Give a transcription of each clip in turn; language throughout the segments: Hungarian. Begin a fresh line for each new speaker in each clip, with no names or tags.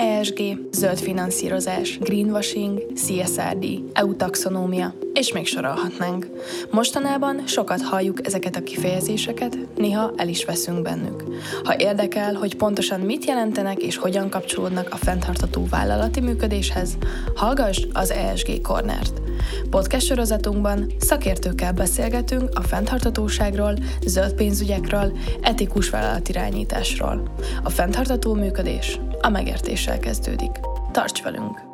ESG, zöld finanszírozás, greenwashing, CSRD, EU taxonómia, és még sorolhatnánk. Mostanában sokat halljuk ezeket a kifejezéseket, néha el is veszünk bennük. Ha érdekel, hogy pontosan mit jelentenek és hogyan kapcsolódnak a fenntartató vállalati működéshez, hallgass az ESG Cornert. Podcast sorozatunkban szakértőkkel beszélgetünk a fenntartatóságról, zöld pénzügyekről, etikus vállalatirányításról. A fenntartató működés a megértéssel kezdődik. Tarts velünk!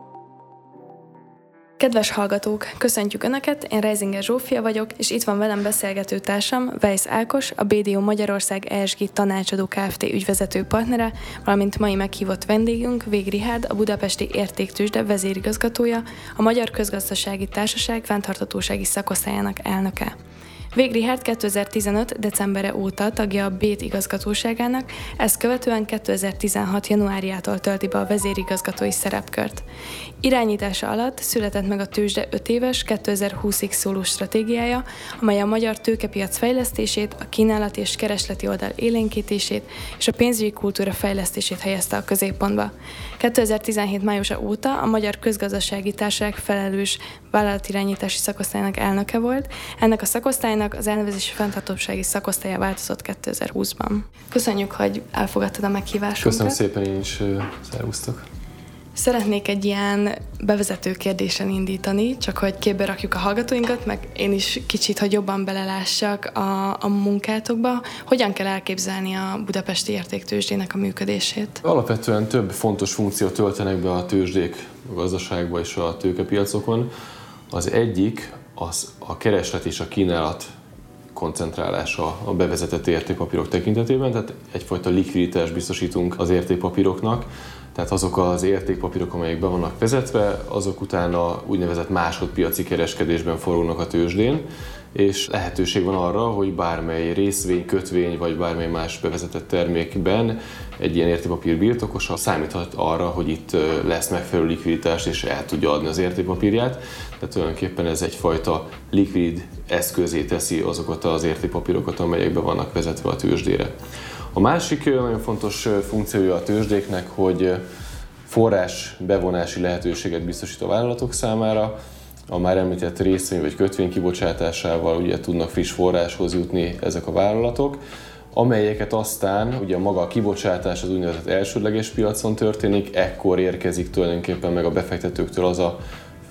Kedves hallgatók, köszöntjük Önöket, én Reisinger Zsófia vagyok, és itt van velem beszélgető társam, Weiss Ákos, a BDO Magyarország ESG tanácsadó Kft. ügyvezető partnere, valamint mai meghívott vendégünk, Vég Rihárd, a Budapesti Értéktősde vezérigazgatója, a Magyar Közgazdasági Társaság fenntartatósági szakosztályának elnöke. Vég Richard 2015. decembere óta tagja a Bét igazgatóságának, ezt követően 2016. januárjától tölti be a vezérigazgatói szerepkört. Irányítása alatt született meg a tőzsde 5 éves 2020-ig szóló stratégiája, amely a magyar tőkepiac fejlesztését, a kínálat és keresleti oldal élénkítését és a pénzügyi kultúra fejlesztését helyezte a középpontba. 2017 májusa óta a Magyar Közgazdasági Társaság felelős vállalatirányítási szakosztálynak elnöke volt. Ennek a szakosztálynak az elnevezési fenntartósági szakosztálya változott 2020-ban. Köszönjük, hogy elfogadtad a meghívásunkat.
Köszönöm szépen, én is szervusztok.
Szeretnék egy ilyen bevezető kérdésen indítani, csak hogy képbe rakjuk a hallgatóinkat, meg én is kicsit, hogy jobban belelássak a, a munkátokba. Hogyan kell elképzelni a budapesti értéktőzsdének a működését?
Alapvetően több fontos funkciót töltenek be a tőzsdék a gazdaságban és a tőkepiacokon. Az egyik az a kereslet és a kínálat koncentrálása a bevezetett értékpapírok tekintetében, tehát egyfajta likviditást biztosítunk az értékpapíroknak, tehát azok az értékpapírok, amelyek be vannak vezetve, azok utána úgynevezett másodpiaci kereskedésben forognak a tőzsdén, és lehetőség van arra, hogy bármely részvény, kötvény vagy bármely más bevezetett termékben egy ilyen értékpapír birtokosa számíthat arra, hogy itt lesz megfelelő likviditás és el tudja adni az értékpapírját. Tehát tulajdonképpen ez egyfajta likvid eszközé teszi azokat az értékpapírokat, amelyek be vannak vezetve a tőzsdére. A másik nagyon fontos funkciója a tőzsdéknek, hogy forrás bevonási lehetőséget biztosít a vállalatok számára. A már említett részvény vagy kötvény kibocsátásával ugye tudnak friss forráshoz jutni ezek a vállalatok, amelyeket aztán ugye maga a kibocsátás az úgynevezett elsődleges piacon történik, ekkor érkezik tulajdonképpen meg a befektetőktől az a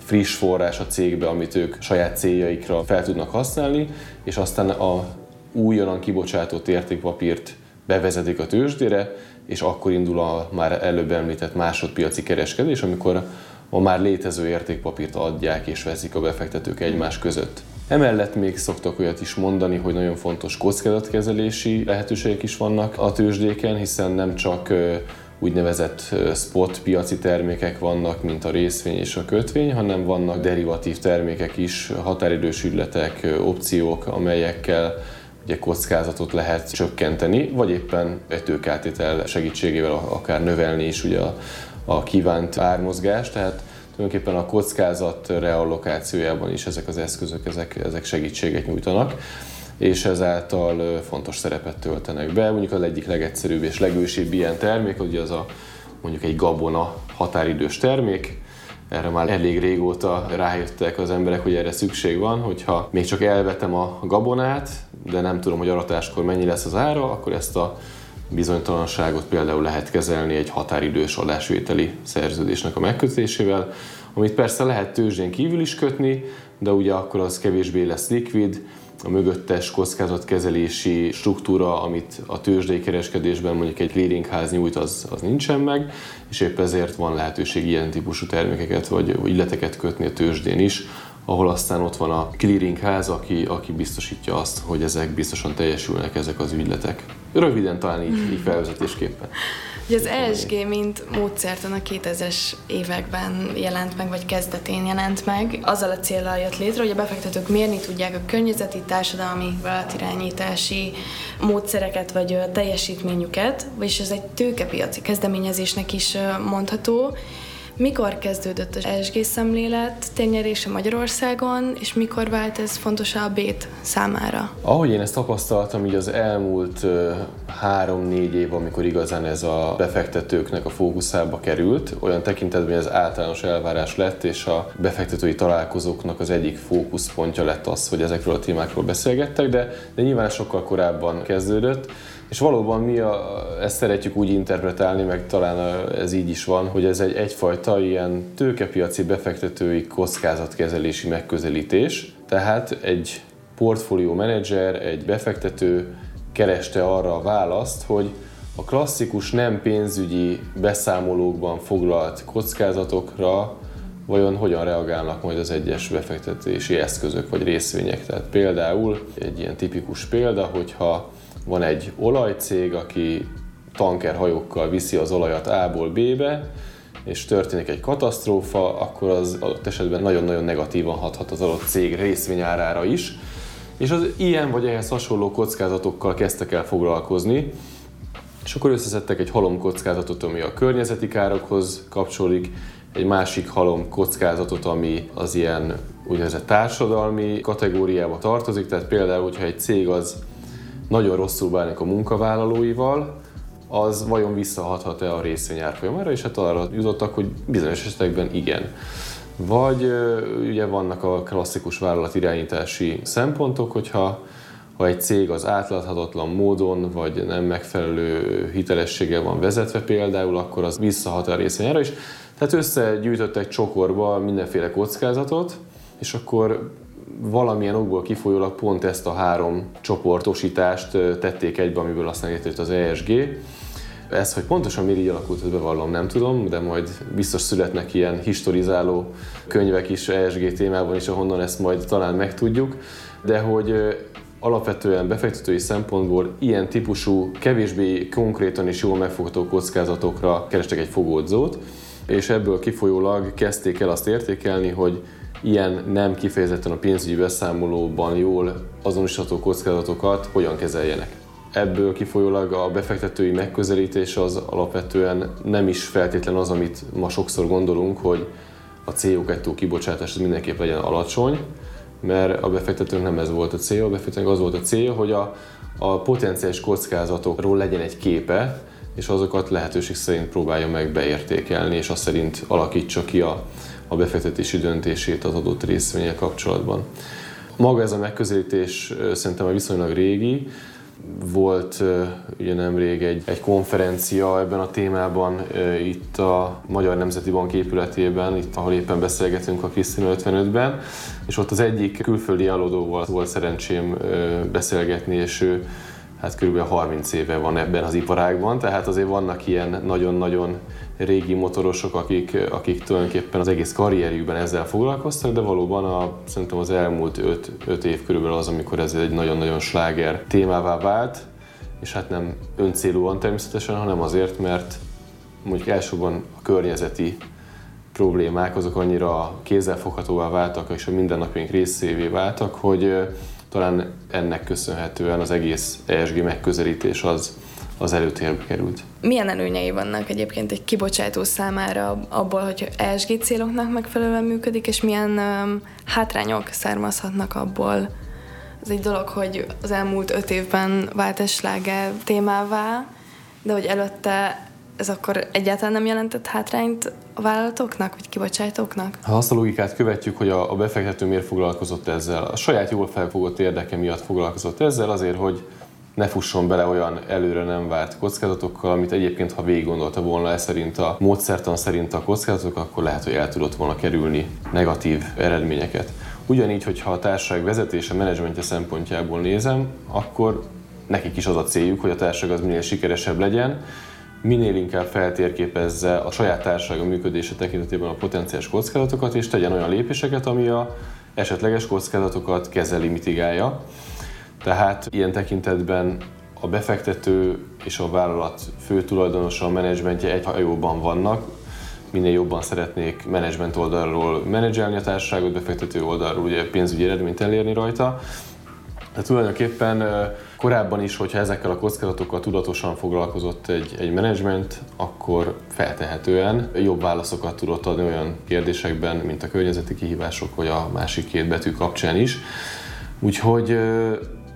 friss forrás a cégbe, amit ők saját céljaikra fel tudnak használni, és aztán a újonnan kibocsátott értékpapírt bevezetik a tőzsdére, és akkor indul a már előbb említett másodpiaci kereskedés, amikor a már létező értékpapírt adják és veszik a befektetők egymás között. Emellett még szoktak olyat is mondani, hogy nagyon fontos kockázatkezelési lehetőségek is vannak a tőzsdéken, hiszen nem csak úgynevezett spot piaci termékek vannak, mint a részvény és a kötvény, hanem vannak derivatív termékek is, határidős ügyletek, opciók, amelyekkel ugye kockázatot lehet csökkenteni, vagy éppen egy tőkeltétel segítségével akár növelni is ugye a, a kívánt ármozgást, tehát tulajdonképpen a kockázat reallokációjában is ezek az eszközök, ezek, ezek segítséget nyújtanak és ezáltal fontos szerepet töltenek be. Mondjuk az egyik legegyszerűbb és legősibb ilyen termék, ugye az a mondjuk egy gabona határidős termék, erre már elég régóta rájöttek az emberek, hogy erre szükség van, hogyha még csak elvetem a gabonát, de nem tudom, hogy aratáskor mennyi lesz az ára, akkor ezt a bizonytalanságot például lehet kezelni egy határidős adásvételi szerződésnek a megkötésével, amit persze lehet tőzsdén kívül is kötni, de ugye akkor az kevésbé lesz likvid, a mögöttes kockázatkezelési struktúra, amit a tőzsdei kereskedésben mondjuk egy clearingház nyújt, az, az nincsen meg, és épp ezért van lehetőség ilyen típusú termékeket vagy illeteket kötni a tőzsdén is, ahol aztán ott van a clearingház, aki, aki biztosítja azt, hogy ezek biztosan teljesülnek ezek az ügyletek. Röviden talán így, így felvezetésképpen.
Ugye az ESG, mint módszertan a 2000-es években jelent meg, vagy kezdetén jelent meg, azzal a célral jött létre, hogy a befektetők mérni tudják a környezeti, társadalmi, vállalatirányítási módszereket, vagy teljesítményüket, vagyis ez egy tőkepiaci kezdeményezésnek is mondható, Mikor kezdődött az ESG szemlélet tényerése Magyarországon, és mikor vált ez fontos a BÉT számára?
Ahogy én ezt tapasztaltam, így az elmúlt három-négy év, amikor igazán ez a befektetőknek a fókuszába került, olyan tekintetben ez általános elvárás lett, és a befektetői találkozóknak az egyik fókuszpontja lett az, hogy ezekről a témákról beszélgettek, de, de nyilván sokkal korábban kezdődött. És valóban mi a, ezt szeretjük úgy interpretálni, meg talán ez így is van, hogy ez egy egyfajta ilyen tőkepiaci befektetői kockázatkezelési megközelítés. Tehát egy portfólió menedzser, egy befektető kereste arra a választ, hogy a klasszikus nem pénzügyi beszámolókban foglalt kockázatokra vajon hogyan reagálnak majd az egyes befektetési eszközök vagy részvények. Tehát például egy ilyen tipikus példa, hogyha van egy olajcég, aki tankerhajókkal viszi az olajat A-ból B-be, és történik egy katasztrófa, akkor az adott esetben nagyon-nagyon negatívan hathat az adott cég részvényárára is. És az ilyen vagy ehhez hasonló kockázatokkal kezdtek el foglalkozni, és akkor összeszedtek egy halom kockázatot, ami a környezeti károkhoz kapcsolódik, egy másik halom kockázatot, ami az ilyen úgynevezett társadalmi kategóriába tartozik, tehát például, hogyha egy cég az nagyon rosszul bánik a munkavállalóival, az vajon visszahathat-e a részvény árfolyamára, és hát arra jutottak, hogy bizonyos esetekben igen. Vagy ugye vannak a klasszikus vállalatirányítási szempontok, hogyha ha egy cég az átláthatatlan módon, vagy nem megfelelő hitelességgel van vezetve például, akkor az visszahat a részvényára is. Tehát összegyűjtött egy csokorba mindenféle kockázatot, és akkor valamilyen okból kifolyólag pont ezt a három csoportosítást tették egybe, amiből aztán létrejött az ESG. Ez, hogy pontosan miért így alakult, ezt bevallom, nem tudom, de majd biztos születnek ilyen historizáló könyvek is ESG témában is, ahonnan ezt majd talán megtudjuk, de hogy alapvetően befektetői szempontból ilyen típusú, kevésbé konkrétan és jól megfogható kockázatokra kerestek egy fogódzót, és ebből kifolyólag kezdték el azt értékelni, hogy ilyen nem kifejezetten a pénzügyi beszámolóban jól azonosítható kockázatokat hogyan kezeljenek. Ebből kifolyólag a befektetői megközelítés az alapvetően nem is feltétlen az, amit ma sokszor gondolunk, hogy a CO2 kibocsátás mindenképp legyen alacsony, mert a befektetőnek nem ez volt a cél, a befektetőnek az volt a cél, hogy a, a potenciális kockázatokról legyen egy képe, és azokat lehetőség szerint próbálja meg beértékelni, és azt szerint alakítsa ki a, a befektetési döntését az adott részvényel kapcsolatban. Maga ez a megközelítés szerintem a viszonylag régi, volt ugye nemrég egy, egy konferencia ebben a témában itt a Magyar Nemzeti Bank épületében, itt ahol éppen beszélgetünk a Krisztina 55-ben, és ott az egyik külföldi alodóval volt szerencsém beszélgetni, és ő hát kb. 30 éve van ebben az iparágban, tehát azért vannak ilyen nagyon-nagyon régi motorosok, akik, akik tulajdonképpen az egész karrierjükben ezzel foglalkoztak, de valóban a, szerintem az elmúlt 5 év körülbelül az, amikor ez egy nagyon-nagyon sláger témává vált, és hát nem öncélúan természetesen, hanem azért, mert mondjuk elsősorban a környezeti problémák azok annyira kézzelfoghatóvá váltak, és a mindennapjaink részévé váltak, hogy talán ennek köszönhetően az egész ESG megközelítés az, az előtérbe került.
Milyen előnyei vannak egyébként egy kibocsátó számára abból, hogy ESG céloknak megfelelően működik, és milyen um, hátrányok származhatnak abból? Ez egy dolog, hogy az elmúlt öt évben vált esláge témává, de hogy előtte ez akkor egyáltalán nem jelentett hátrányt a vállalatoknak, vagy kibocsátóknak?
Ha azt a logikát követjük, hogy a, a befektető miért foglalkozott ezzel, a saját jól felfogott érdeke miatt foglalkozott ezzel, azért, hogy ne fusson bele olyan előre nem várt kockázatokkal, amit egyébként, ha végig gondolta volna ez szerint a módszertan szerint a kockázatok, akkor lehet, hogy el tudott volna kerülni negatív eredményeket. Ugyanígy, hogyha a társaság vezetése, menedzsmentje szempontjából nézem, akkor nekik is az a céljuk, hogy a társaság az minél sikeresebb legyen, minél inkább feltérképezze a saját társasága működése tekintetében a potenciális kockázatokat, és tegyen olyan lépéseket, ami a esetleges kockázatokat kezeli, mitigálja. Tehát ilyen tekintetben a befektető és a vállalat fő tulajdonosa, a menedzsmentje egy hajóban vannak, minél jobban szeretnék menedzsment oldalról menedzselni a társaságot, befektető oldalról ugye pénzügyi eredményt elérni rajta, De tulajdonképpen korábban is, hogyha ezekkel a kockázatokkal tudatosan foglalkozott egy, egy menedzsment, akkor feltehetően jobb válaszokat tudott adni olyan kérdésekben, mint a környezeti kihívások, vagy a másik két betű kapcsán is. Úgyhogy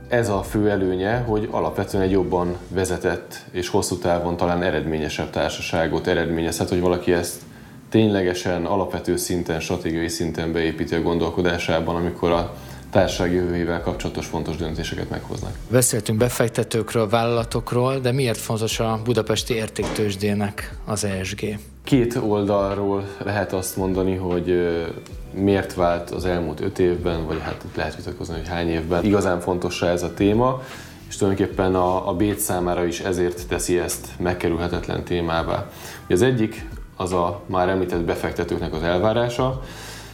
ez a fő előnye, hogy alapvetően egy jobban vezetett és hosszú távon talán eredményesebb társaságot eredményezhet, hogy valaki ezt ténylegesen alapvető szinten, stratégiai szinten beépíti a gondolkodásában, amikor a társaság jövőjével kapcsolatos fontos döntéseket meghoznak.
Beszéltünk befektetőkről, vállalatokról, de miért fontos a budapesti értéktősdének az ESG?
Két oldalról lehet azt mondani, hogy miért vált az elmúlt öt évben, vagy hát lehet vitatkozni, hogy hány évben. Igazán fontos ez a téma, és tulajdonképpen a, a Bét számára is ezért teszi ezt megkerülhetetlen témává. Az egyik az a már említett befektetőknek az elvárása.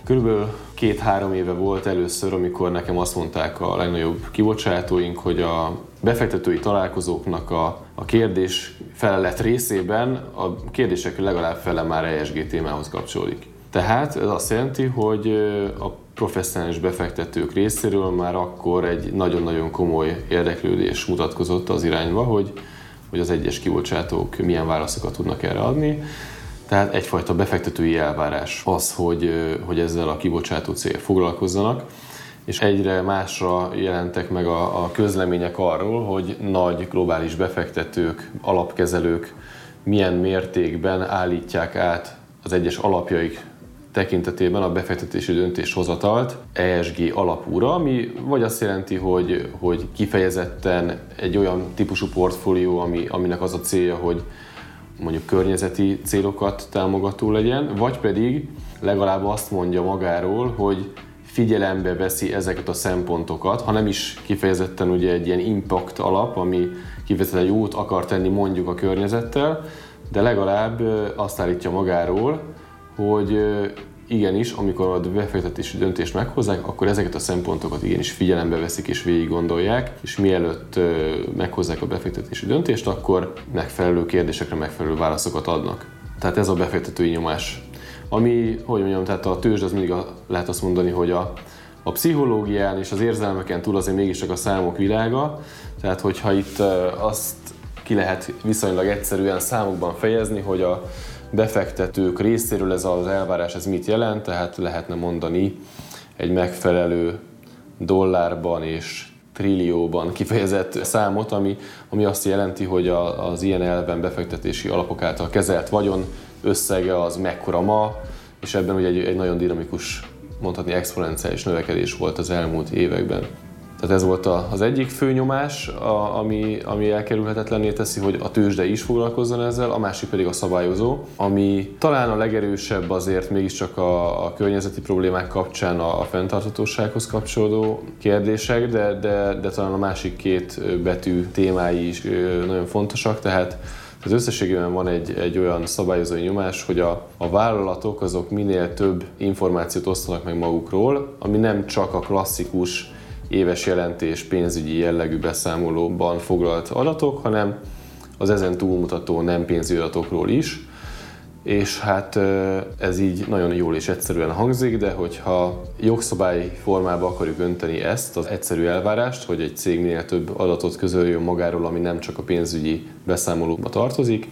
Körülbelül két-három éve volt először, amikor nekem azt mondták a legnagyobb kibocsátóink, hogy a befektetői találkozóknak a, a kérdés felelet részében a kérdések legalább fele már ESG témához kapcsolódik. Tehát ez azt jelenti, hogy a professzionális befektetők részéről már akkor egy nagyon-nagyon komoly érdeklődés mutatkozott az irányba, hogy, hogy az egyes kibocsátók milyen válaszokat tudnak erre adni. Tehát egyfajta befektetői elvárás az, hogy, hogy ezzel a kibocsátó cél foglalkozzanak, és egyre másra jelentek meg a, a közlemények arról, hogy nagy globális befektetők, alapkezelők milyen mértékben állítják át az egyes alapjaik tekintetében a befektetési döntéshozatalt ESG alapúra, ami vagy azt jelenti, hogy, hogy kifejezetten egy olyan típusú portfólió, ami, aminek az a célja, hogy mondjuk környezeti célokat támogató legyen, vagy pedig legalább azt mondja magáról, hogy figyelembe veszi ezeket a szempontokat, ha nem is kifejezetten ugye egy ilyen impact alap, ami kifejezetten jót akar tenni mondjuk a környezettel, de legalább azt állítja magáról, hogy igenis, amikor a befektetési döntést meghozzák, akkor ezeket a szempontokat igenis figyelembe veszik és végig gondolják, és mielőtt meghozzák a befektetési döntést, akkor megfelelő kérdésekre megfelelő válaszokat adnak. Tehát ez a befektetői nyomás. Ami, hogy mondjam, tehát a tőzsd az mindig a, lehet azt mondani, hogy a, a pszichológián és az érzelmeken túl azért mégiscsak a számok világa, tehát hogyha itt azt ki lehet viszonylag egyszerűen számokban fejezni, hogy a befektetők részéről ez az elvárás ez mit jelent, tehát lehetne mondani egy megfelelő dollárban és trillióban kifejezett számot, ami, ami azt jelenti, hogy a, az ilyen elven befektetési alapok által kezelt vagyon összege az mekkora ma, és ebben ugye egy, egy nagyon dinamikus, mondhatni exponenciális növekedés volt az elmúlt években. Tehát ez volt az egyik fő nyomás, ami, ami elkerülhetetlenné teszi, hogy a tőzsde is foglalkozzon ezzel, a másik pedig a szabályozó, ami talán a legerősebb azért mégiscsak a, a környezeti problémák kapcsán a, a fenntarthatósághoz kapcsolódó kérdések, de, de, de talán a másik két betű témái is nagyon fontosak, tehát az összességében van egy, egy olyan szabályozói nyomás, hogy a, a vállalatok azok minél több információt osztanak meg magukról, ami nem csak a klasszikus éves jelentés pénzügyi jellegű beszámolóban foglalt adatok, hanem az ezen túlmutató nem pénzügyi adatokról is. És hát ez így nagyon jól és egyszerűen hangzik, de hogyha jogszabály formába akarjuk önteni ezt, az egyszerű elvárást, hogy egy cégnél több adatot közöljön magáról, ami nem csak a pénzügyi beszámolókba tartozik,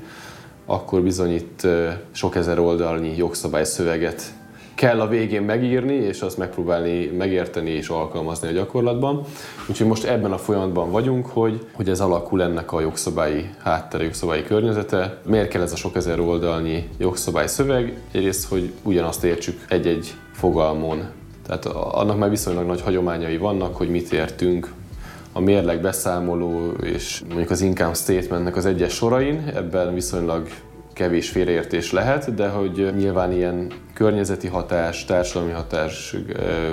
akkor bizony itt sok ezer oldalnyi jogszabályszöveget kell a végén megírni, és azt megpróbálni megérteni és alkalmazni a gyakorlatban. Úgyhogy most ebben a folyamatban vagyunk, hogy, hogy ez alakul ennek a jogszabályi háttere, jogszabályi környezete. Miért kell ez a sok ezer oldalnyi jogszabály szöveg? Egyrészt, hogy ugyanazt értsük egy-egy fogalmon. Tehát annak már viszonylag nagy hagyományai vannak, hogy mit értünk a mérleg beszámoló és mondjuk az income statementnek az egyes sorain, ebben viszonylag kevés félreértés lehet, de hogy nyilván ilyen környezeti hatás, társadalmi hatás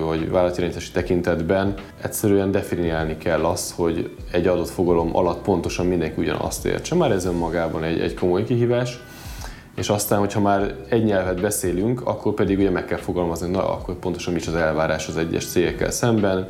vagy vállalatirányítási tekintetben egyszerűen definiálni kell azt, hogy egy adott fogalom alatt pontosan mindenki ugyanazt értse. Már ez önmagában egy, egy komoly kihívás. És aztán, hogyha már egy nyelvet beszélünk, akkor pedig ugye meg kell fogalmazni, na akkor pontosan mi is az elvárás az egyes cégekkel szemben,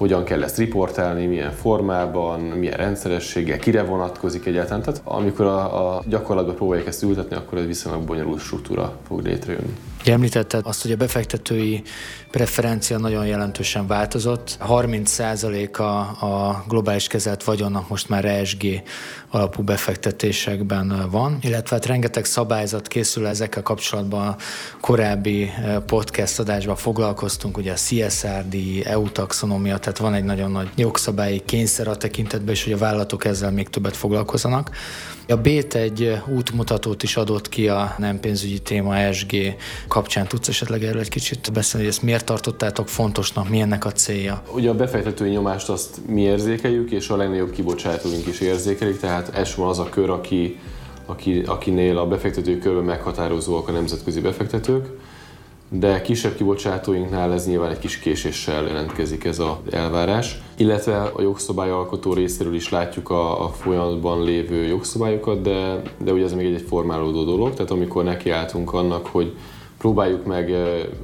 hogyan kell ezt riportálni, milyen formában, milyen rendszerességgel, kire vonatkozik egyáltalán. Tehát amikor a, a gyakorlatban próbálják ezt ültetni, akkor egy viszonylag bonyolult struktúra fog létrejönni.
Említetted azt, hogy a befektetői preferencia nagyon jelentősen változott. 30%-a a globális kezelt vagyonnak most már ESG alapú befektetésekben van, illetve hát rengeteg szabályzat készül ezekkel kapcsolatban. A korábbi eh, podcast adásban foglalkoztunk, ugye a CSRD, EU taxonomia, tehát van egy nagyon nagy jogszabályi kényszer a tekintetben is, hogy a vállalatok ezzel még többet foglalkozanak. A BÉT egy útmutatót is adott ki a nem pénzügyi téma ESG kapcsán. Tudsz esetleg erről egy kicsit beszélni, hogy ezt miért tartottátok fontosnak, mi ennek a célja?
Ugye a befektetői nyomást azt mi érzékeljük, és a legnagyobb kibocsátóink is érzékelik, tehát elsősorban az a kör, aki, aki, akinél a befektetői körben meghatározóak a nemzetközi befektetők de kisebb kibocsátóinknál ez nyilván egy kis késéssel jelentkezik ez az elvárás. Illetve a jogszabályalkotó részéről is látjuk a, a folyamatban lévő jogszabályokat, de, de ugye ez még egy, formálódó dolog, tehát amikor nekiálltunk annak, hogy próbáljuk meg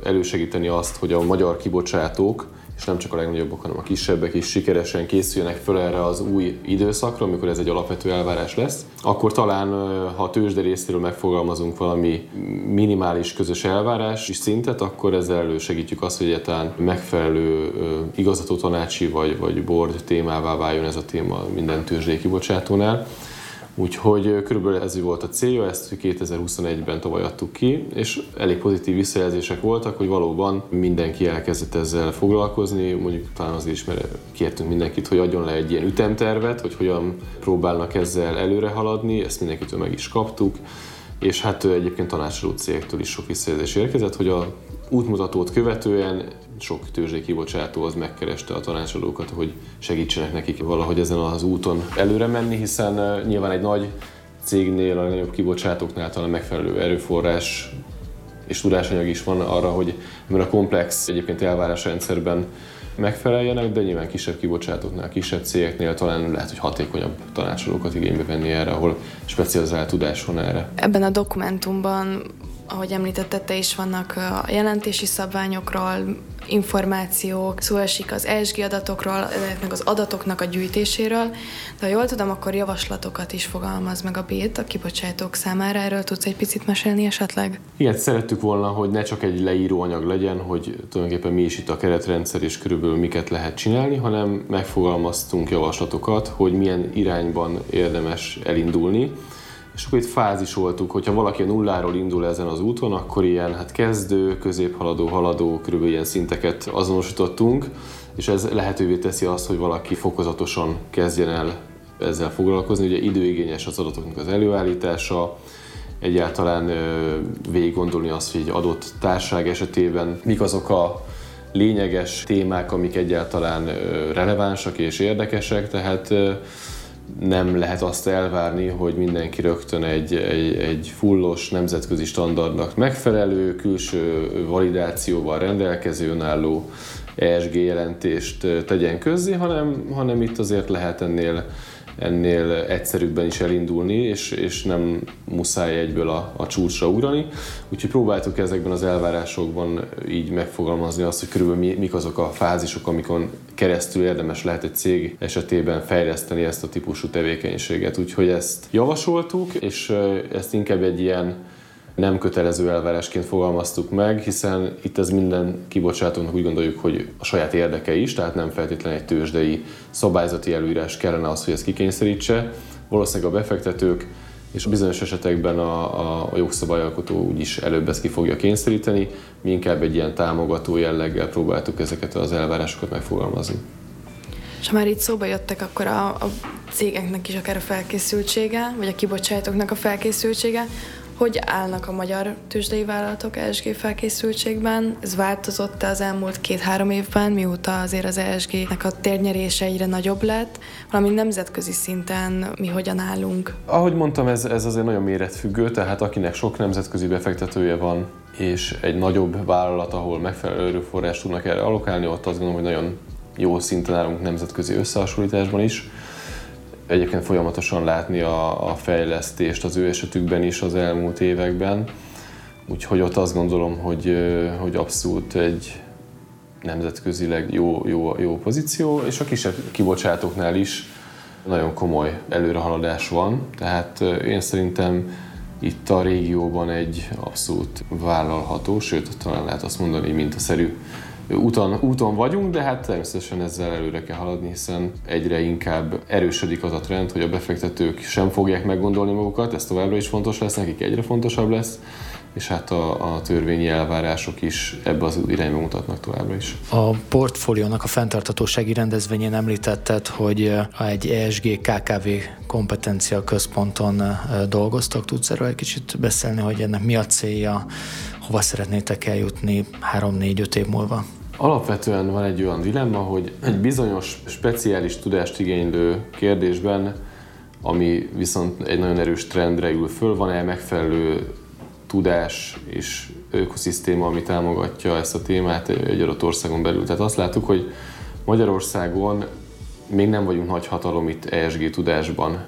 elősegíteni azt, hogy a magyar kibocsátók és nem csak a legnagyobbak, hanem a kisebbek is sikeresen készüljenek föl erre az új időszakra, amikor ez egy alapvető elvárás lesz, akkor talán, ha a tőzsde részéről megfogalmazunk valami minimális közös elvárás és szintet, akkor ezzel elősegítjük azt, hogy egyáltalán megfelelő igazgató tanácsi vagy, vagy board témává váljon ez a téma minden tőzsdei kibocsátónál. Úgyhogy körülbelül ez volt a célja, ezt 2021-ben tavaly adtuk ki, és elég pozitív visszajelzések voltak, hogy valóban mindenki elkezdett ezzel foglalkozni, mondjuk talán azért is, mert kértünk mindenkit, hogy adjon le egy ilyen ütemtervet, hogy hogyan próbálnak ezzel előre haladni, ezt mindenkitől meg is kaptuk, és hát egyébként tanácsoló cégektől is sok visszajelzés érkezett, hogy a útmutatót követően sok tőzsdei kibocsátó az megkereste a tanácsadókat, hogy segítsenek nekik valahogy ezen az úton előre menni, hiszen nyilván egy nagy cégnél, a nagyobb kibocsátóknál talán megfelelő erőforrás és tudásanyag is van arra, hogy mert a komplex egyébként elvárásrendszerben megfeleljenek, de nyilván kisebb kibocsátóknál, kisebb cégeknél talán lehet, hogy hatékonyabb tanácsolókat igénybe venni erre, ahol specializált tudás van erre.
Ebben a dokumentumban ahogy említetted, te is vannak a jelentési szabványokról, információk, szó esik az ESG adatokról, ezeknek az adatoknak a gyűjtéséről, de ha jól tudom, akkor javaslatokat is fogalmaz meg a BÉT a kibocsátók számára. Erről tudsz egy picit mesélni esetleg?
Igen, szerettük volna, hogy ne csak egy leíró anyag legyen, hogy tulajdonképpen mi is itt a keretrendszer és körülbelül miket lehet csinálni, hanem megfogalmaztunk javaslatokat, hogy milyen irányban érdemes elindulni és akkor itt fázisoltuk, hogyha valaki a nulláról indul ezen az úton, akkor ilyen hát kezdő, középhaladó, haladó, körülbelül ilyen szinteket azonosítottunk, és ez lehetővé teszi azt, hogy valaki fokozatosan kezdjen el ezzel foglalkozni. Ugye időigényes az adatoknak az előállítása, egyáltalán végig gondolni azt, hogy egy adott társág esetében mik azok a lényeges témák, amik egyáltalán relevánsak és érdekesek, tehát nem lehet azt elvárni, hogy mindenki rögtön egy, egy, egy fullos nemzetközi standardnak megfelelő, külső validációval rendelkező önálló ESG jelentést tegyen közzé, hanem, hanem itt azért lehet ennél ennél egyszerűbben is elindulni, és, és nem muszáj egyből a, a csúcsra ugrani. Úgyhogy próbáltuk ezekben az elvárásokban így megfogalmazni azt, hogy körülbelül mi, mik azok a fázisok, amikon keresztül érdemes lehet egy cég esetében fejleszteni ezt a típusú tevékenységet. Úgyhogy ezt javasoltuk, és ezt inkább egy ilyen nem kötelező elvárásként fogalmaztuk meg, hiszen itt ez minden kibocsátónak úgy gondoljuk, hogy a saját érdeke is, tehát nem feltétlenül egy tőzsdei szabályzati előírás kellene az, hogy ezt kikényszerítse. Valószínűleg a befektetők és bizonyos esetekben a, a, a jogszabályalkotó úgyis előbb ezt ki fogja kényszeríteni, mi inkább egy ilyen támogató jelleggel próbáltuk ezeket az elvárásokat megfogalmazni.
És ha már itt szóba jöttek, akkor a, a cégeknek is akár a felkészültsége, vagy a kibocsátóknak a felkészültsége, hogy állnak a magyar tőzsdei vállalatok ESG felkészültségben? Ez változott az elmúlt két-három évben, mióta azért az ESG-nek a térnyerése egyre nagyobb lett, valamint nemzetközi szinten mi hogyan állunk?
Ahogy mondtam, ez, ez azért nagyon méretfüggő, tehát akinek sok nemzetközi befektetője van, és egy nagyobb vállalat, ahol megfelelő erőforrást tudnak erre alokálni, ott azt gondolom, hogy nagyon jó szinten állunk nemzetközi összehasonlításban is egyébként folyamatosan látni a, a fejlesztést az ő esetükben is az elmúlt években. Úgyhogy ott azt gondolom, hogy, hogy abszolút egy nemzetközileg jó, jó, jó pozíció, és a kisebb kibocsátóknál is nagyon komoly előrehaladás van, tehát én szerintem itt a régióban egy abszolút vállalható, sőt, talán lehet azt mondani, mint a szerű úton, úton vagyunk, de hát természetesen ezzel előre kell haladni, hiszen egyre inkább erősödik az a trend, hogy a befektetők sem fogják meggondolni magukat, ez továbbra is fontos lesz, nekik egyre fontosabb lesz, és hát a, a törvényi elvárások is ebbe az irányba mutatnak továbbra is.
A portfóliónak a fenntartatósági rendezvényén említetted, hogy egy ESG KKV kompetencia központon dolgoztak. Tudsz erről egy kicsit beszélni, hogy ennek mi a célja, hova szeretnétek eljutni 3-4-5 év múlva?
Alapvetően van egy olyan dilemma, hogy egy bizonyos speciális tudást igénylő kérdésben, ami viszont egy nagyon erős trendre ül föl, van-e megfelelő tudás és ökoszisztéma, ami támogatja ezt a témát egy adott országon belül. Tehát azt láttuk, hogy Magyarországon még nem vagyunk nagy hatalom itt ESG tudásban.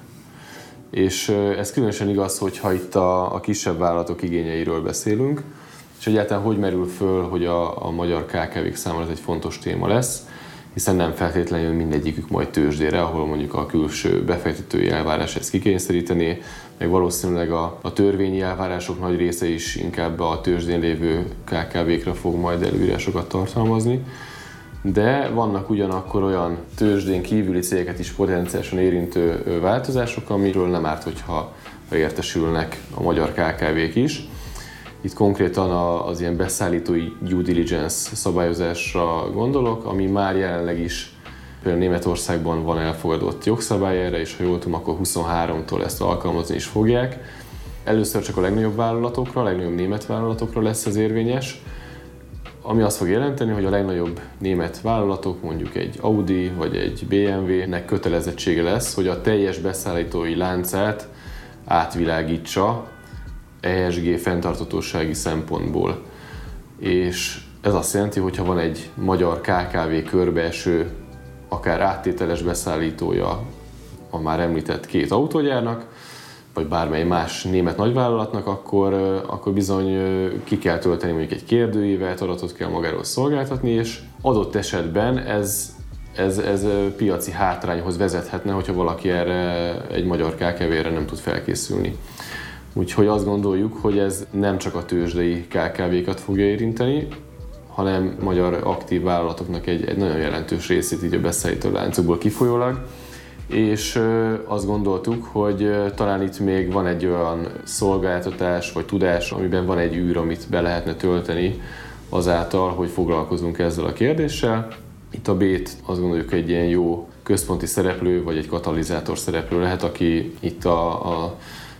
És ez különösen igaz, hogyha itt a, a kisebb vállalatok igényeiről beszélünk, és egyáltalán hogy merül föl, hogy a, a magyar KKV-k számára ez egy fontos téma lesz, hiszen nem feltétlenül mindegyikük majd tőzsdére, ahol mondjuk a külső befektetői elvárás ezt kikényszeríteni, meg valószínűleg a, a törvényi elvárások nagy része is inkább a tőzsdén lévő KKV-kra fog majd előírásokat tartalmazni. De vannak ugyanakkor olyan tőzsdén kívüli cégeket is potenciálisan érintő változások, amiről nem árt, hogyha értesülnek a magyar KKV-k is. Itt konkrétan az ilyen beszállítói due diligence szabályozásra gondolok, ami már jelenleg is például Németországban van elfogadott jogszabály erre, és ha jól tudom, akkor 23-tól ezt alkalmazni is fogják. Először csak a legnagyobb vállalatokra, a legnagyobb német vállalatokra lesz ez érvényes, ami azt fog jelenteni, hogy a legnagyobb német vállalatok, mondjuk egy Audi vagy egy BMW-nek kötelezettsége lesz, hogy a teljes beszállítói láncát átvilágítsa ESG fenntartatósági szempontból. És ez azt jelenti, hogy ha van egy magyar KKV körbeeső, akár áttételes beszállítója a már említett két autógyárnak, vagy bármely más német nagyvállalatnak, akkor, akkor bizony ki kell tölteni mondjuk egy kérdőívet, adatot kell magáról szolgáltatni, és adott esetben ez, ez, ez piaci hátrányhoz vezethetne, hogyha valaki erre egy magyar KKV-re nem tud felkészülni. Úgyhogy azt gondoljuk, hogy ez nem csak a tőzsdei KKV-kat fogja érinteni, hanem magyar aktív vállalatoknak egy, egy nagyon jelentős részét így a beszállító láncokból kifolyólag. És azt gondoltuk, hogy talán itt még van egy olyan szolgáltatás vagy tudás, amiben van egy űr, amit be lehetne tölteni azáltal, hogy foglalkozunk ezzel a kérdéssel. Itt a Bét azt gondoljuk egy ilyen jó központi szereplő, vagy egy katalizátor szereplő lehet, aki itt a, a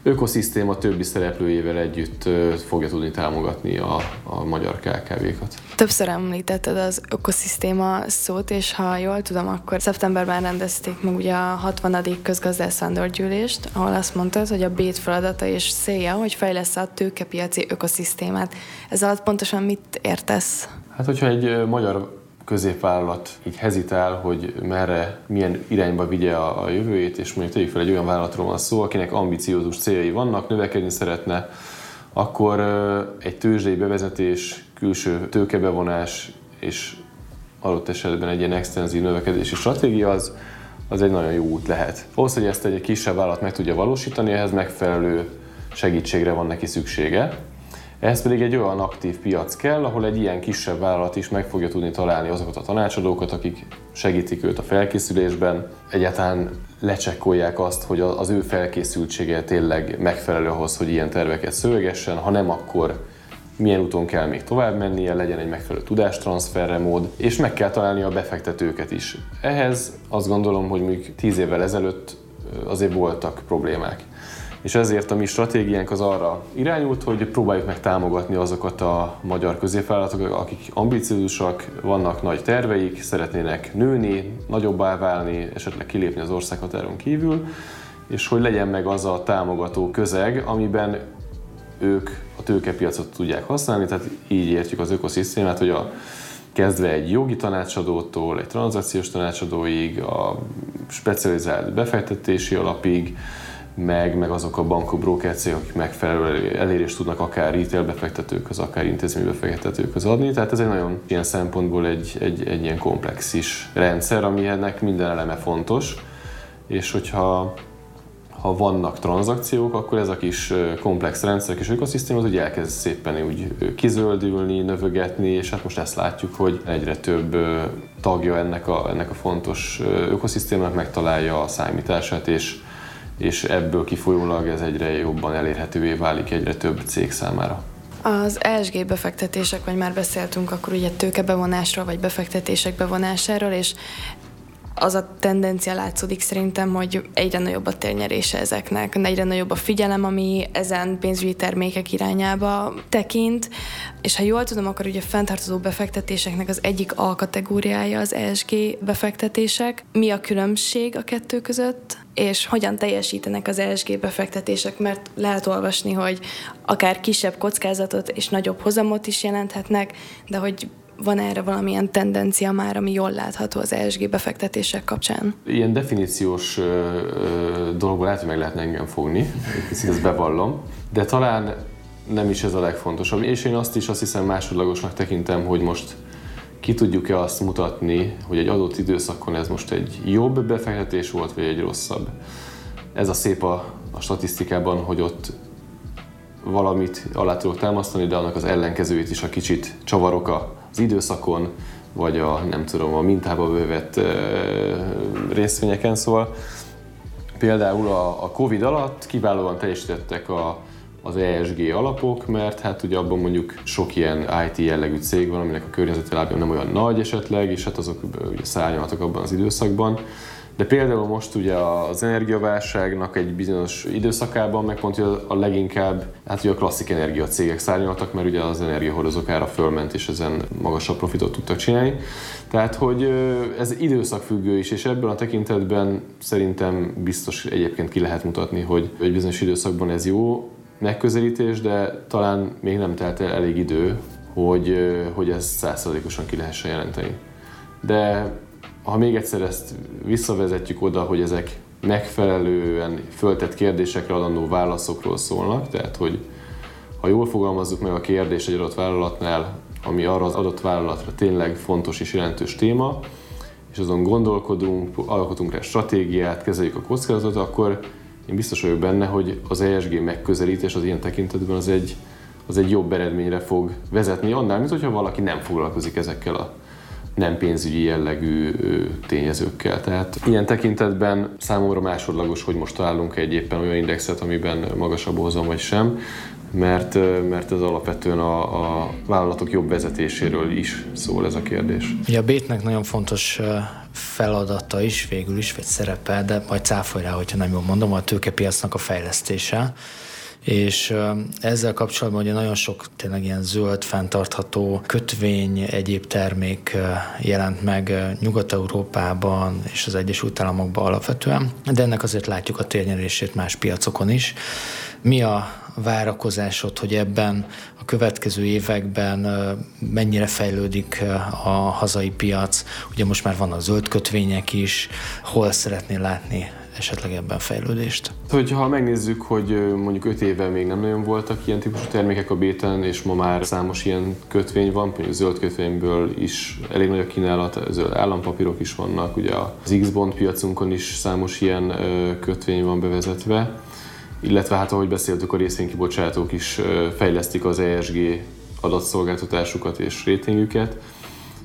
ökoszisztéma többi szereplőjével együtt fogja tudni támogatni a, a magyar KKV-kat.
Többször említetted az ökoszisztéma szót, és ha jól tudom, akkor szeptemberben rendezték meg ugye a 60. közgazdász gyűlést, ahol azt mondtad, hogy a BÉT feladata és célja, hogy fejlesz a tőkepiaci ökoszisztémát. Ez alatt pontosan mit értesz?
Hát, hogyha egy magyar középvállalat így hezitál, hogy merre, milyen irányba vigye a, a jövőjét, és mondjuk tegyük fel egy olyan vállalatról van szó, akinek ambiciózus céljai vannak, növekedni szeretne, akkor egy tőzsdei bevezetés, külső tőkebevonás és adott esetben egy ilyen extenzív növekedési stratégia az, az egy nagyon jó út lehet. Ahhoz, hogy ezt egy kisebb vállalat meg tudja valósítani, ehhez megfelelő segítségre van neki szüksége. Ehhez pedig egy olyan aktív piac kell, ahol egy ilyen kisebb vállalat is meg fogja tudni találni azokat a tanácsadókat, akik segítik őt a felkészülésben, egyáltalán lecsekkolják azt, hogy az ő felkészültsége tényleg megfelelő ahhoz, hogy ilyen terveket szövegessen, ha nem, akkor milyen úton kell még tovább mennie, legyen egy megfelelő tudástranszferre mód, és meg kell találni a befektetőket is. Ehhez azt gondolom, hogy még tíz évvel ezelőtt azért voltak problémák és ezért a mi stratégiánk az arra irányult, hogy próbáljuk meg támogatni azokat a magyar középvállalatokat, akik ambiciózusak, vannak nagy terveik, szeretnének nőni, nagyobbá válni, esetleg kilépni az országhatáron kívül, és hogy legyen meg az a támogató közeg, amiben ők a tőkepiacot tudják használni, tehát így értjük az ökoszisztémát, hogy a kezdve egy jogi tanácsadótól, egy tranzakciós tanácsadóig, a specializált befektetési alapig, meg, meg azok a bankok, broker cégek, akik megfelelő elérést tudnak akár retail befektetőkhöz, akár intézmény befektetőkhöz adni. Tehát ez egy nagyon ilyen szempontból egy, egy, egy ilyen komplexis rendszer, ami ennek minden eleme fontos, és hogyha ha vannak tranzakciók, akkor ez a kis komplex rendszer, kis ökoszisztéma az ugye elkezd szépen úgy kizöldülni, növögetni, és hát most ezt látjuk, hogy egyre több tagja ennek a, ennek a fontos ökoszisztémának megtalálja a számítását, és, és ebből kifolyólag ez egyre jobban elérhetővé válik egyre több cég számára.
Az ESG befektetések, vagy már beszéltünk akkor ugye tőkebevonásról, vagy befektetések bevonásáról, és az a tendencia látszódik szerintem, hogy egyre nagyobb a térnyerése ezeknek, egyre nagyobb a figyelem, ami ezen pénzügyi termékek irányába tekint, és ha jól tudom, akkor ugye a fenntartozó befektetéseknek az egyik alkategóriája az ESG befektetések. Mi a különbség a kettő között? és hogyan teljesítenek az ESG befektetések, mert lehet olvasni, hogy akár kisebb kockázatot és nagyobb hozamot is jelenthetnek, de hogy van erre valamilyen tendencia már, ami jól látható az ESG befektetések kapcsán?
Ilyen definíciós dologból lehet, hogy meg lehetne engem fogni, ezt bevallom, de talán nem is ez a legfontosabb. És én azt is azt hiszem másodlagosnak tekintem, hogy most ki tudjuk-e azt mutatni, hogy egy adott időszakon ez most egy jobb befektetés volt, vagy egy rosszabb. Ez a szép a, a statisztikában, hogy ott valamit alá tudok támasztani, de annak az ellenkezőjét is a kicsit csavarok a az időszakon, vagy a nem tudom, a mintába bővett részvényeken, szóval például a, Covid alatt kiválóan teljesítettek a, az ESG alapok, mert hát ugye abban mondjuk sok ilyen IT jellegű cég van, aminek a környezeti lábja nem olyan nagy esetleg, és hát azok ugye szárnyaltak abban az időszakban. De például most ugye az energiaválságnak egy bizonyos időszakában meg pont a leginkább, hát ugye a klasszik energiacégek szárnyaltak, mert ugye az energiahordozók ára fölment, és ezen magasabb profitot tudtak csinálni. Tehát, hogy ez időszakfüggő is, és ebben a tekintetben szerintem biztos egyébként ki lehet mutatni, hogy egy bizonyos időszakban ez jó megközelítés, de talán még nem telt el elég idő, hogy, hogy ezt százszerzalékosan ki lehessen jelenteni. De ha még egyszer ezt visszavezetjük oda, hogy ezek megfelelően föltett kérdésekre adandó válaszokról szólnak, tehát hogy ha jól fogalmazzuk meg a kérdés egy adott vállalatnál, ami arra az adott vállalatra tényleg fontos és jelentős téma, és azon gondolkodunk, alkotunk rá stratégiát, kezeljük a kockázatot, akkor én biztos vagyok benne, hogy az ESG megközelítés az ilyen tekintetben az egy, az egy jobb eredményre fog vezetni. Annál, mint hogyha valaki nem foglalkozik ezekkel a nem pénzügyi jellegű tényezőkkel. Tehát ilyen tekintetben számomra másodlagos, hogy most találunk egy éppen olyan indexet, amiben magasabb hozam vagy sem, mert, mert ez alapvetően a, a vállalatok jobb vezetéséről is szól ez a kérdés.
Ugye a Bétnek nagyon fontos feladata is végül is, vagy szerepe, de majd cáfolj rá, hogyha nem jól mondom, a tőkepiacnak a fejlesztése és ezzel kapcsolatban ugye nagyon sok tényleg ilyen zöld, fenntartható kötvény, egyéb termék jelent meg Nyugat-Európában és az Egyesült Államokban alapvetően, de ennek azért látjuk a térnyerését más piacokon is. Mi a várakozásod, hogy ebben a következő években mennyire fejlődik a hazai piac? Ugye most már van a zöld kötvények is, hol szeretnél látni esetleg ebben fejlődést?
Hogyha megnézzük, hogy mondjuk 5 éve még nem nagyon voltak ilyen típusú termékek a béten, és ma már számos ilyen kötvény van, mondjuk zöld kötvényből is elég nagy a kínálat, zöld állampapírok is vannak, ugye az X-Bond piacunkon is számos ilyen kötvény van bevezetve, illetve hát ahogy beszéltük, a részvénykibocsátók is fejlesztik az ESG adatszolgáltatásukat és rétingüket.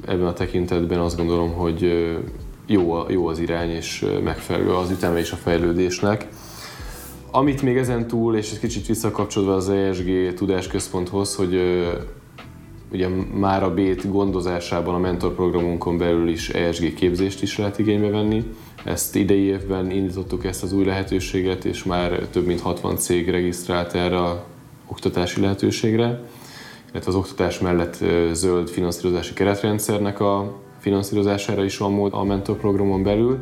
Ebben a tekintetben azt gondolom, hogy jó, jó az irány, és megfelelő az üteme és a fejlődésnek. Amit még ezen túl, és egy kicsit visszakapcsolva az ESG tudásközponthoz, hogy ugye már a BÉT gondozásában a mentorprogramunkon belül is ESG képzést is lehet igénybe venni. Ezt idei évben indítottuk ezt az új lehetőséget, és már több mint 60 cég regisztrált erre a oktatási lehetőségre, illetve az oktatás mellett zöld finanszírozási keretrendszernek a finanszírozására is van mód a mentorprogramon belül.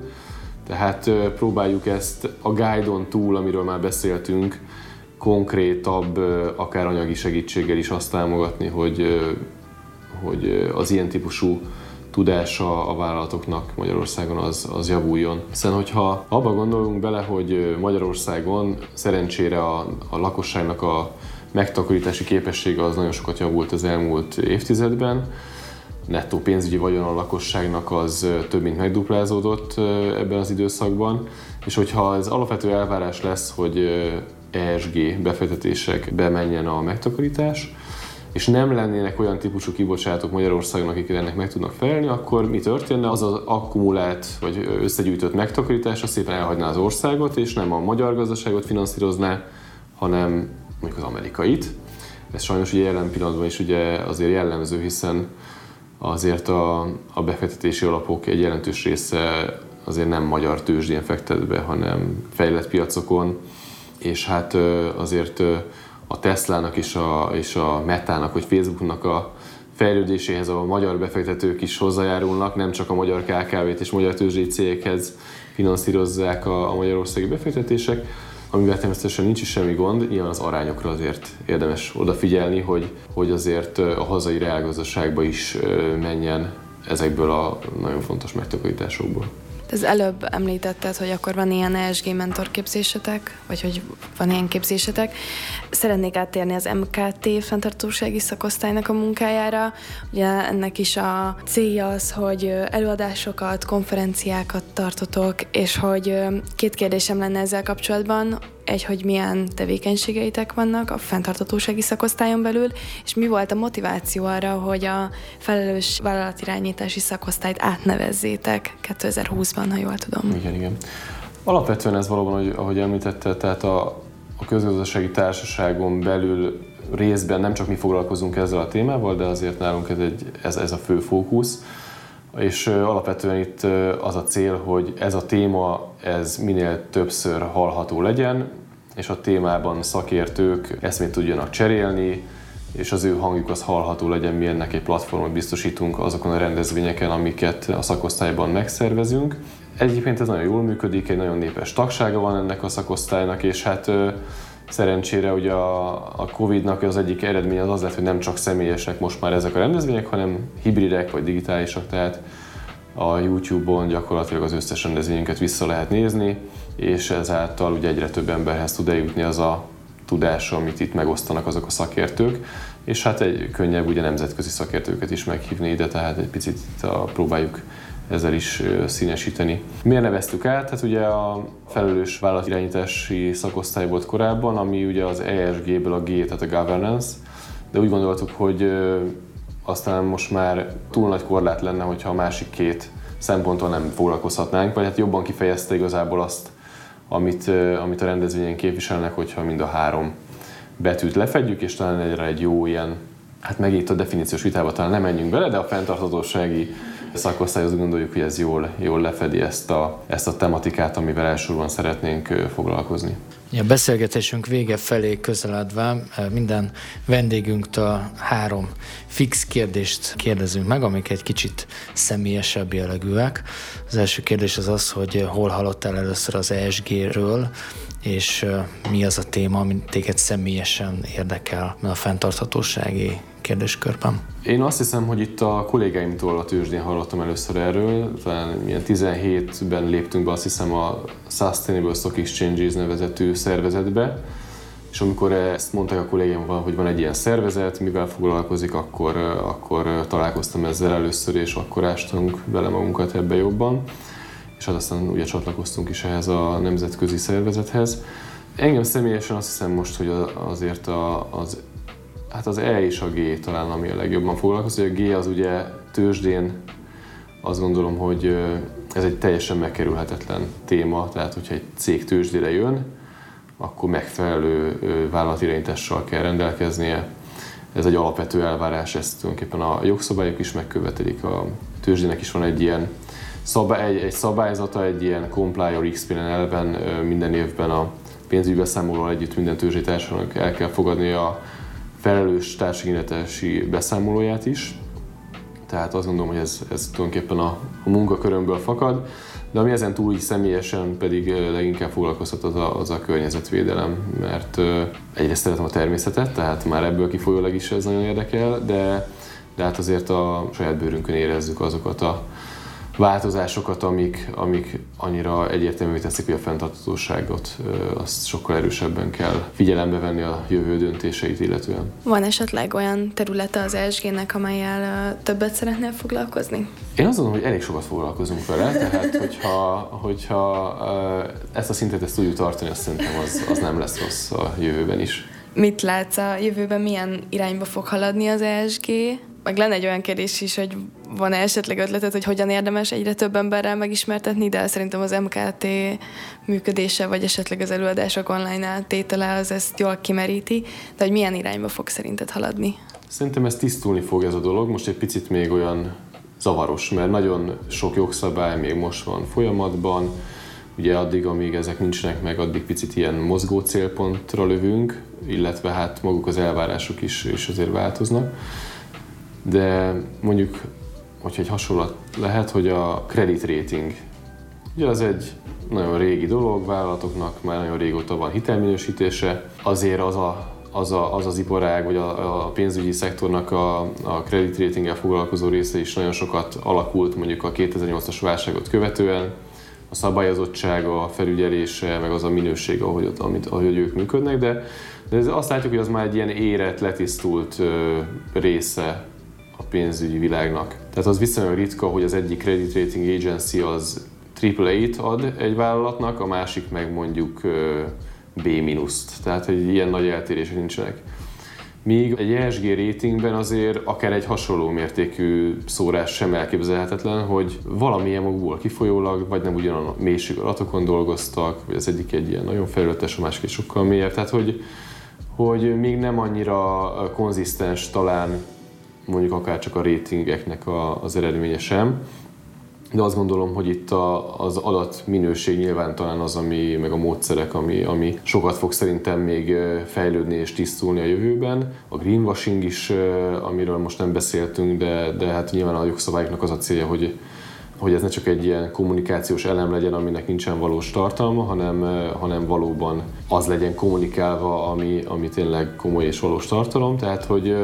Tehát próbáljuk ezt a guide-on túl, amiről már beszéltünk, konkrétabb, akár anyagi segítséggel is azt támogatni, hogy, hogy az ilyen típusú tudása a vállalatoknak Magyarországon az, az javuljon. Hiszen, hogyha abba gondolunk bele, hogy Magyarországon szerencsére a, a lakosságnak a megtakarítási képessége az nagyon sokat javult az elmúlt évtizedben, nettó pénzügyi vagyon a lakosságnak az több mint megduplázódott ebben az időszakban, és hogyha ez alapvető elvárás lesz, hogy ESG befektetések bemenjen a megtakarítás, és nem lennének olyan típusú kibocsátók Magyarországon, akik ennek meg tudnak felelni, akkor mi történne? Az az akkumulált vagy összegyűjtött megtakarítás az szépen elhagyná az országot, és nem a magyar gazdaságot finanszírozná, hanem mondjuk az amerikait. Ez sajnos ugye jelen pillanatban is ugye azért jellemző, hiszen azért a, a befektetési alapok egy jelentős része azért nem magyar tőzsdén fektet be, hanem fejlett piacokon, és hát azért a Teslának és a, és a Metának, vagy Facebooknak a fejlődéséhez a magyar befektetők is hozzájárulnak, nem csak a magyar KKV-t és magyar tőzsdei cégekhez finanszírozzák a, a magyarországi befektetések, amivel természetesen nincs is semmi gond, nyilván az arányokra azért érdemes odafigyelni, hogy, hogy azért a hazai reálgazdaságba is menjen ezekből a nagyon fontos megtakarításokból.
Az előbb említetted, hogy akkor van ilyen ESG mentorképzésetek, vagy hogy van ilyen képzésetek. Szeretnék áttérni az MKT fenntartósági szakosztálynak a munkájára. Ugye ennek is a célja az, hogy előadásokat, konferenciákat tartotok, és hogy két kérdésem lenne ezzel kapcsolatban egy, hogy milyen tevékenységeitek vannak a fenntartatósági szakosztályon belül, és mi volt a motiváció arra, hogy a felelős vállalatirányítási szakosztályt átnevezzétek 2020-ban, ha jól tudom.
Igen, igen. Alapvetően ez valóban, ahogy, ahogy említette, tehát a, a közgazdasági társaságon belül részben nem csak mi foglalkozunk ezzel a témával, de azért nálunk ez, egy, ez, ez a fő fókusz. És alapvetően itt az a cél, hogy ez a téma ez minél többször hallható legyen, és a témában szakértők eszmét tudjanak cserélni, és az ő hangjuk az hallható legyen, mi ennek egy platformot biztosítunk azokon a rendezvényeken, amiket a szakosztályban megszervezünk. Egyébként ez nagyon jól működik, egy nagyon népes tagsága van ennek a szakosztálynak, és hát szerencsére ugye a, a Covid-nak az egyik eredménye az az lett, hogy nem csak személyesek most már ezek a rendezvények, hanem hibridek vagy digitálisak, tehát a YouTube-on gyakorlatilag az összes rendezvényünket vissza lehet nézni, és ezáltal ugye egyre több emberhez tud eljutni az a tudás, amit itt megosztanak azok a szakértők, és hát egy könnyebb ugye nemzetközi szakértőket is meghívni ide, tehát egy picit a, próbáljuk ezzel is színesíteni. Miért neveztük át? Hát ugye a felelős vállalatirányítási szakosztály volt korábban, ami ugye az ESG-ből a G, tehát a governance, de úgy gondoltuk, hogy aztán most már túl nagy korlát lenne, hogyha a másik két szemponttal nem foglalkozhatnánk, vagy hát jobban kifejezte igazából azt, amit, amit a rendezvényen képviselnek, hogyha mind a három betűt lefedjük, és talán egyre egy jó ilyen, hát megint a definíciós vitába talán nem menjünk bele, de a fenntarthatósági szakosztály azt gondoljuk, hogy ez jól, jól lefedi ezt a, ezt a tematikát, amivel elsősorban szeretnénk foglalkozni.
A beszélgetésünk vége felé közeledve minden vendégünktől három fix kérdést kérdezünk meg, amik egy kicsit személyesebb jellegűek. Az első kérdés az az, hogy hol hallottál először az ESG-ről, és mi az a téma, ami téged személyesen érdekel a fenntarthatósági kérdéskörben?
Én azt hiszem, hogy itt a kollégáimtól a tőzsdén hallottam először erről, talán milyen 17-ben léptünk be azt hiszem a Sustainable Stock Exchanges nevezetű szervezetbe, és amikor ezt mondták a kollégáim, hogy van egy ilyen szervezet, mivel foglalkozik, akkor, akkor találkoztam ezzel először, és akkor ástunk bele magunkat ebbe jobban és hát aztán ugye csatlakoztunk is ehhez a nemzetközi szervezethez. Engem személyesen azt hiszem most, hogy azért a, az, hát az E és a G talán, ami a legjobban foglalkozik. A G az ugye tőzsdén, azt gondolom, hogy ez egy teljesen megkerülhetetlen téma, tehát hogyha egy cég tőzsdére jön, akkor megfelelő vállalatirányítással kell rendelkeznie. Ez egy alapvető elvárás, ezt tulajdonképpen a jogszabályok is megkövetelik, a tőzsdének is van egy ilyen szabály, egy, egy szabályzata, egy ilyen comply or explain elven minden évben a pénzügyi beszámolóval együtt minden társadalomnak el kell fogadni a felelős társadalmi beszámolóját is. Tehát azt gondolom, hogy ez, ez tulajdonképpen a, a munkakörömből fakad, de ami ezen túl így személyesen pedig leginkább foglalkoztat az a, az a környezetvédelem, mert egyrészt szeretem a természetet, tehát már ebből kifolyólag is ez nagyon érdekel, de de hát azért a saját bőrünkön érezzük azokat a változásokat, amik, amik annyira egyértelművé teszik, hogy a fenntartatóságot azt sokkal erősebben kell figyelembe venni a jövő döntéseit illetően.
Van esetleg olyan területe az ESG-nek, amelyel többet szeretnél foglalkozni?
Én azt gondolom, hogy elég sokat foglalkozunk vele, tehát hogyha, hogyha ezt a szintet ezt tudjuk tartani, azt szerintem az, az nem lesz rossz a jövőben is.
Mit látsz a jövőben, milyen irányba fog haladni az ESG? meg lenne egy olyan kérdés is, hogy van-e esetleg ötleted, hogy hogyan érdemes egyre több emberrel megismertetni, de szerintem az MKT működése, vagy esetleg az előadások online tétele az ezt jól kimeríti, de hogy milyen irányba fog szerinted haladni?
Szerintem ez tisztulni fog ez a dolog, most egy picit még olyan zavaros, mert nagyon sok jogszabály még most van folyamatban, ugye addig, amíg ezek nincsenek meg, addig picit ilyen mozgó célpontra lövünk, illetve hát maguk az elvárások is, is azért változnak. De mondjuk, hogyha egy hasonlat lehet, hogy a credit rating, ugye az egy nagyon régi dolog, vállalatoknak már nagyon régóta van hitelminősítése, azért az a, az, a, az, az iparág, vagy a, a pénzügyi szektornak a, a credit ratinggel foglalkozó része is nagyon sokat alakult mondjuk a 2008-as válságot követően, a szabályozottsága, a felügyelése, meg az a minőség, ahogy, amit, ahogy ők működnek, de, de ez azt látjuk, hogy az már egy ilyen érett, letisztult ö, része pénzügyi világnak. Tehát az viszonylag ritka, hogy az egyik credit rating agency az AAA-t ad egy vállalatnak, a másik meg mondjuk B-t. Tehát egy ilyen nagy eltérések nincsenek. Míg egy ESG ratingben azért akár egy hasonló mértékű szórás sem elképzelhetetlen, hogy valamilyen magukból kifolyólag, vagy nem ugyanan a mélység adatokon dolgoztak, vagy az egyik egy ilyen nagyon felületes, a másik sokkal mélyebb. Tehát, hogy, hogy még nem annyira konzisztens talán mondjuk akár csak a ratingeknek a, az eredménye sem. De azt gondolom, hogy itt a, az adatminőség nyilván talán az, ami, meg a módszerek, ami, ami sokat fog szerintem még fejlődni és tisztulni a jövőben. A greenwashing is, amiről most nem beszéltünk, de, de hát nyilván a jogszabályoknak az a célja, hogy hogy ez ne csak egy ilyen kommunikációs elem legyen, aminek nincsen valós tartalma, hanem, hanem valóban az legyen kommunikálva, ami, ami tényleg komoly és valós tartalom. Tehát, hogy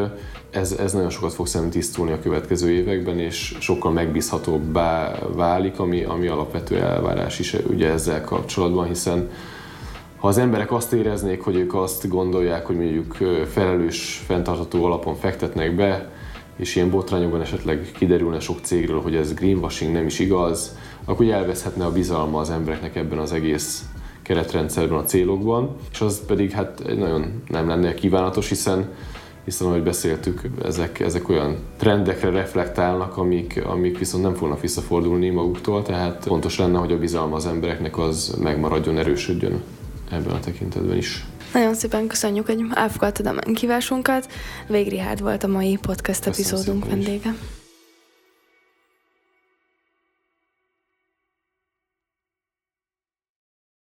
ez, ez nagyon sokat fog szerintem tisztulni a következő években, és sokkal megbízhatóbbá válik, ami, ami alapvető elvárás is ugye ezzel kapcsolatban, hiszen ha az emberek azt éreznék, hogy ők azt gondolják, hogy mondjuk felelős, fenntartható alapon fektetnek be, és ilyen botrányokban esetleg kiderülne sok cégről, hogy ez greenwashing nem is igaz, akkor ugye elveszhetne a bizalma az embereknek ebben az egész keretrendszerben, a célokban, és az pedig hát nagyon nem lenne kívánatos, hiszen hiszen ahogy beszéltük, ezek, ezek olyan trendekre reflektálnak, amik, amik viszont nem fognak visszafordulni maguktól, tehát fontos lenne, hogy a bizalma az embereknek az megmaradjon, erősödjön ebben a tekintetben is.
Nagyon szépen köszönjük, hogy elfogadtad a meghívásunkat. Végri volt a mai podcast epizódunk vendége. Is.